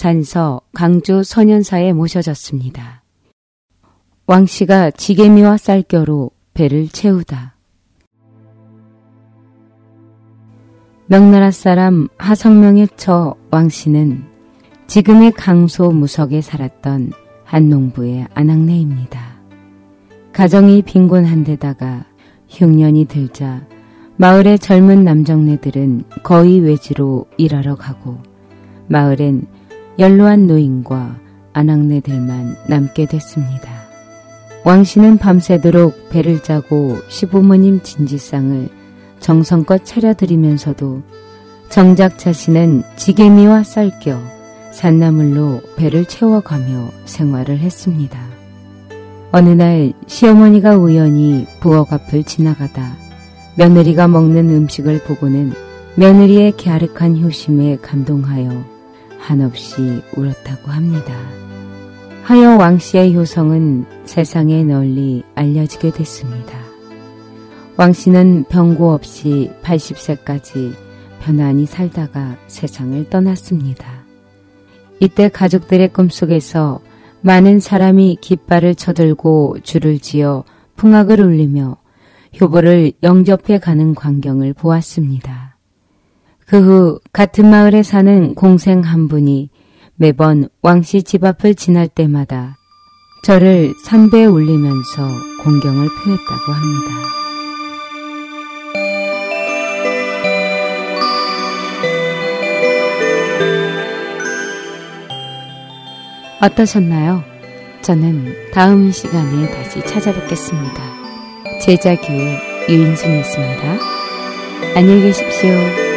산서 강주 선현사에 모셔졌습니다. 왕 씨가 지게미와 쌀겨로 배를 채우다. 명나라 사람 하성명의 처 왕 씨는 지금의 강소 무석에 살았던 한 농부의 아낙네입니다. 가정이 빈곤한 데다가 흉년이 들자 마을의 젊은 남정네들은 거의 외지로 일하러 가고 마을엔 연로한 노인과 아낙네들만 남게 됐습니다. 왕씨는 밤새도록 배를 짜고 시부모님 진지상을 정성껏 차려드리면서도 정작 자신은 지게미와 쌀겨 산나물로 배를 채워가며 생활을 했습니다. 어느 날 시어머니가 우연히 부엌 앞을 지나가다 며느리가 먹는 음식을 보고는 며느리의 갸륵한 효심에 감동하여 한없이 울었다고 합니다. 하여 왕씨의 효성은 세상에 널리 알려지게 됐습니다. 왕씨는 병고 없이 80세까지 편안히 살다가 세상을 떠났습니다. 이때 가족들의 꿈속에서 많은 사람이 깃발을 쳐들고 줄을 지어 풍악을 울리며 효보를 영접해 가는 광경을 보았습니다. 그 후 같은 마을에 사는 공생 한 분이 매번 왕씨 집 앞을 지날 때마다 저를 산배에 올리면서 공경을 표했다고 합니다. 어떠셨나요? 저는 다음 시간에 다시 찾아뵙겠습니다. 제자교회 유인순이었습니다. 안녕히 계십시오.